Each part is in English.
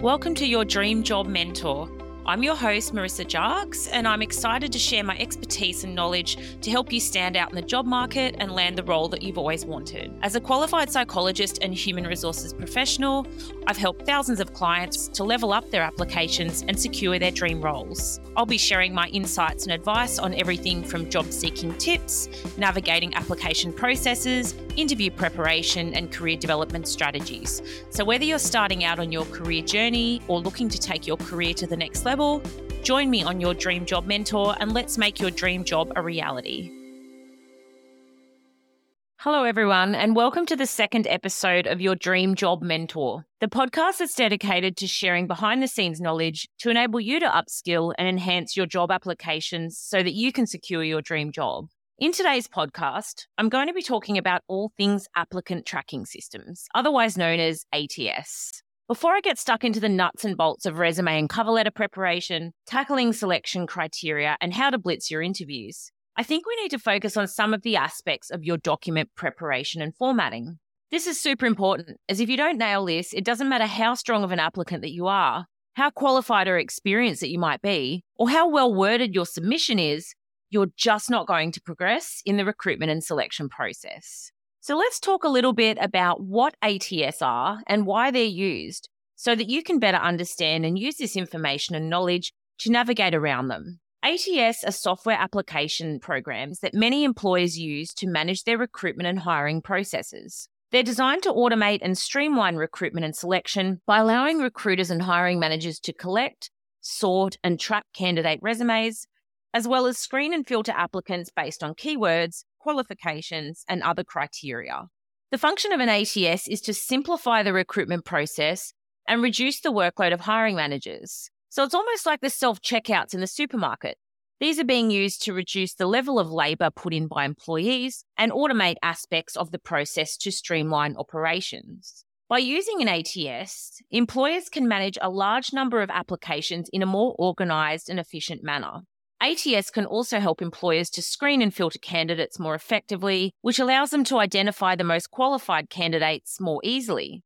Welcome to your Dream Job Mentor. I'm your host, Marissa Jarks, and I'm excited to share my expertise and knowledge to help you stand out in the job market and land the role that you've always wanted. As a qualified psychologist and human resources professional, I've helped thousands of clients to level up their applications and secure their dream roles. I'll be sharing my insights and advice on everything from job seeking tips, navigating application processes, interview preparation, and career development strategies. So, whether you're starting out on your career journey or looking to take your career to the next level, join me on your Dream Job Mentor and let's make your dream job a reality. Hello, everyone, and welcome to the second episode of Your Dream Job Mentor, the podcast that's dedicated to sharing behind the scenes knowledge to enable you to upskill and enhance your job applications so that you can secure your dream job. In today's podcast, I'm going to be talking about all things applicant tracking systems, otherwise known as ATS. Before I get stuck into the nuts and bolts of resume and cover letter preparation, tackling selection criteria, and how to blitz your interviews, I think we need to focus on some of the aspects of your document preparation and formatting. This is super important, as if you don't nail this, it doesn't matter how strong of an applicant that you are, how qualified or experienced that you might be, or how well worded your submission is, you're just not going to progress in the recruitment and selection process. So let's talk a little bit about what ATS are and why they're used so that you can better understand and use this information and knowledge to navigate around them. ATS are software application programs that many employers use to manage their recruitment and hiring processes. They're designed to automate and streamline recruitment and selection by allowing recruiters and hiring managers to collect, sort, and track candidate resumes, as well as screen and filter applicants based on keywords, qualifications, and other criteria. The function of an ATS is to simplify the recruitment process and reduce the workload of hiring managers. So it's almost like the self checkouts in the supermarket. These are being used to reduce the level of labour put in by employees and automate aspects of the process to streamline operations. By using an ATS, employers can manage a large number of applications in a more organised and efficient manner. ATS can also help employers to screen and filter candidates more effectively, which allows them to identify the most qualified candidates more easily.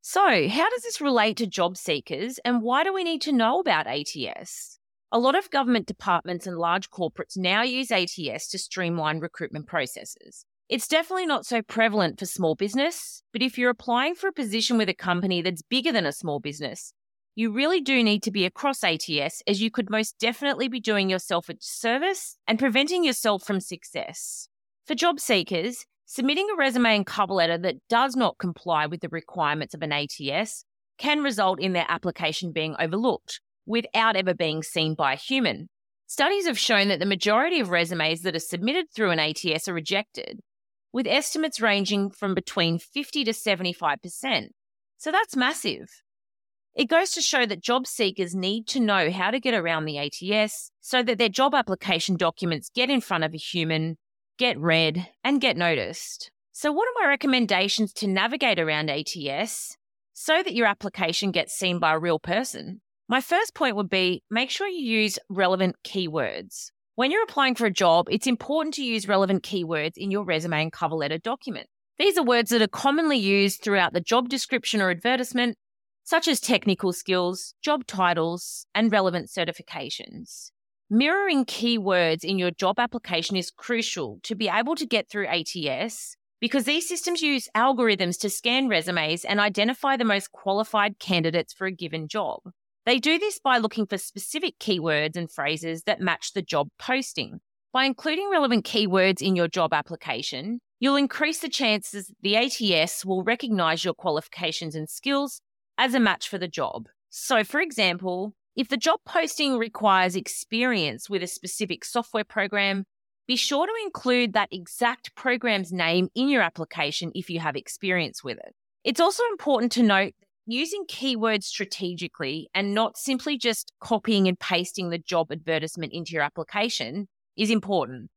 So, how does this relate to job seekers and why do we need to know about ATS? A lot of government departments and large corporates now use ATS to streamline recruitment processes. It's definitely not so prevalent for small business, but if you're applying for a position with a company that's bigger than a small business, you really do need to be across ATS as you could most definitely be doing yourself a disservice and preventing yourself from success. For job seekers, submitting a resume and cover letter that does not comply with the requirements of an ATS can result in their application being overlooked without ever being seen by a human. Studies have shown that the majority of resumes that are submitted through an ATS are rejected, with estimates ranging from between 50 to 75%. So that's massive. It goes to show that job seekers need to know how to get around the ATS so that their job application documents get in front of a human, get read, and get noticed. So, what are my recommendations to navigate around ATS so that your application gets seen by a real person? My first point would be make sure you use relevant keywords. When you're applying for a job, it's important to use relevant keywords in your resume and cover letter document. These are words that are commonly used throughout the job description or advertisement such as technical skills, job titles, and relevant certifications. Mirroring keywords in your job application is crucial to be able to get through ATS because these systems use algorithms to scan resumes and identify the most qualified candidates for a given job. They do this by looking for specific keywords and phrases that match the job posting. By including relevant keywords in your job application, you'll increase the chances the ATS will recognize your qualifications and skills as a match for the job. So, for example, if the job posting requires experience with a specific software program, be sure to include that exact program's name in your application if you have experience with it. It's also important to note using keywords strategically and not simply just copying and pasting the job advertisement into your application is important.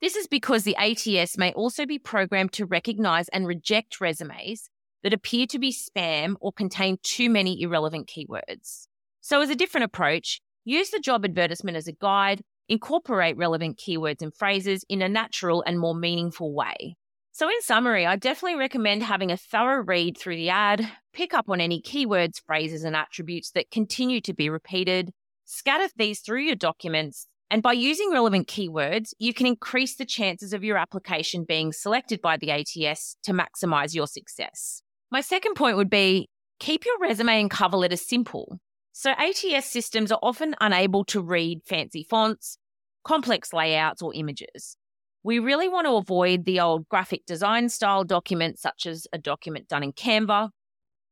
This is because the ATS may also be programmed to recognize and reject resumes that appear to be spam or contain too many irrelevant keywords. So, as a different approach, use the job advertisement as a guide, incorporate relevant keywords and phrases in a natural and more meaningful way. So, in summary, I definitely recommend having a thorough read through the ad, pick up on any keywords, phrases, and attributes that continue to be repeated, scatter these through your documents, and by using relevant keywords, you can increase the chances of your application being selected by the ATS to maximize your success. My second point would be keep your resume and cover letter simple. So, ATS systems are often unable to read fancy fonts, complex layouts, or images. We really want to avoid the old graphic design style documents, such as a document done in Canva.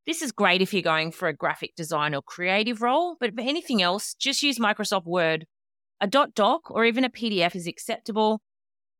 This is great if you're going for a graphic design or creative role, but for anything else, just use Microsoft Word. A .doc or even a PDF is acceptable,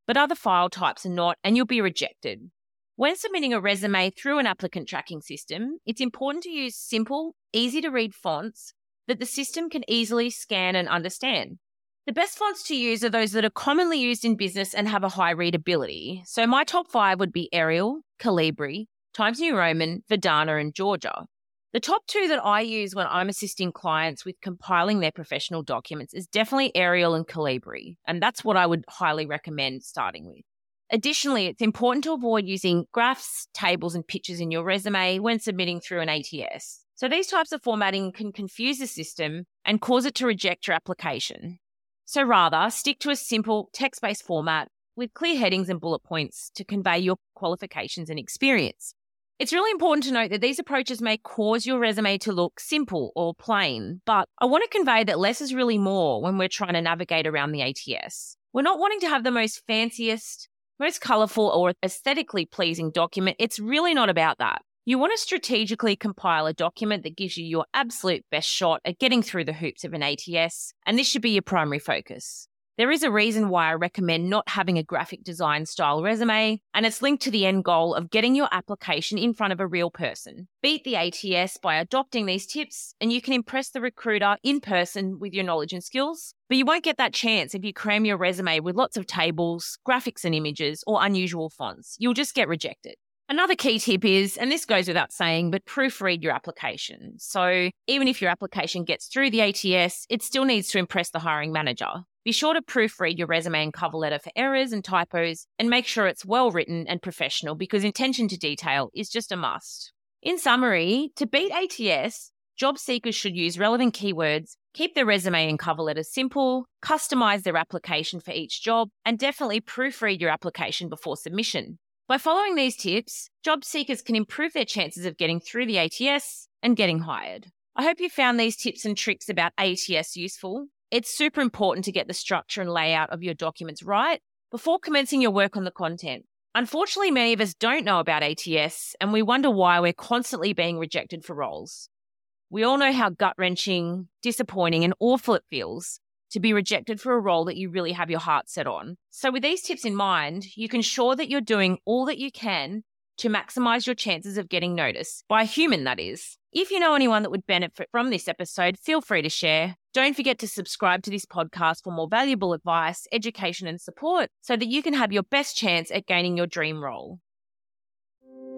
but other file types are not, and you'll be rejected. When submitting a resume through an applicant tracking system, it's important to use simple, easy to read fonts that the system can easily scan and understand. The best fonts to use are those that are commonly used in business and have a high readability. So my top five would be Arial, Calibri, Times New Roman, Verdana, and Georgia. The top two that I use when I'm assisting clients with compiling their professional documents is definitely Arial and Calibri, and that's what I would highly recommend starting with. Additionally, it's important to avoid using graphs, tables, and pictures in your resume when submitting through an ATS. So these types of formatting can confuse the system and cause it to reject your application. So rather, stick to a simple text based format with clear headings and bullet points to convey your qualifications and experience. It's really important to note that these approaches may cause your resume to look simple or plain, but I want to convey that less is really more when we're trying to navigate around the ATS. We're not wanting to have the most fanciest, most colourful, or aesthetically pleasing document. It's really not about that. You want to strategically compile a document that gives you your absolute best shot at getting through the hoops of an ATS, and this should be your primary focus. There is a reason why I recommend not having a graphic design style resume, and it's linked to the end goal of getting your application in front of a real person. Beat the ATS by adopting these tips, and you can impress the recruiter in person with your knowledge and skills. But you won't get that chance if you cram your resume with lots of tables, graphics and images, or unusual fonts. You'll just get rejected. Another key tip is, and this goes without saying, but proofread your application. So even if your application gets through the ATS, it still needs to impress the hiring manager. Be sure to proofread your resume and cover letter for errors and typos and make sure it's well written and professional because attention to detail is just a must. In summary, to beat ATS, job seekers should use relevant keywords, keep their resume and cover letter simple, customize their application for each job, and definitely proofread your application before submission. By following these tips, job seekers can improve their chances of getting through the ATS and getting hired. I hope you found these tips and tricks about ATS useful. It's super important to get the structure and layout of your documents right before commencing your work on the content. Unfortunately, many of us don't know about ATS and we wonder why we're constantly being rejected for roles. We all know how gut wrenching, disappointing, and awful it feels to be rejected for a role that you really have your heart set on. So, with these tips in mind, you can ensure that you're doing all that you can to maximize your chances of getting noticed by a human, that is. If you know anyone that would benefit from this episode, feel free to share. Don't forget to subscribe to this podcast for more valuable advice, education, and support so that you can have your best chance at gaining your dream role.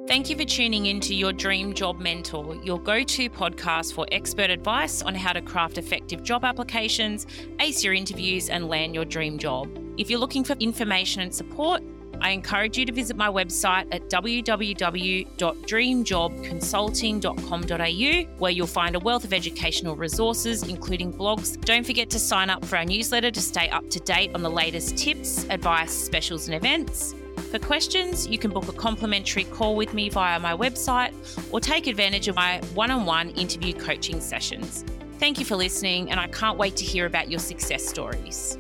Thank you for tuning in to Your Dream Job Mentor, your go to podcast for expert advice on how to craft effective job applications, ace your interviews, and land your dream job. If you're looking for information and support, I encourage you to visit my website at www.dreamjobconsulting.com.au, where you'll find a wealth of educational resources, including blogs. Don't forget to sign up for our newsletter to stay up to date on the latest tips, advice, specials, and events. For questions, you can book a complimentary call with me via my website or take advantage of my one on one interview coaching sessions. Thank you for listening, and I can't wait to hear about your success stories.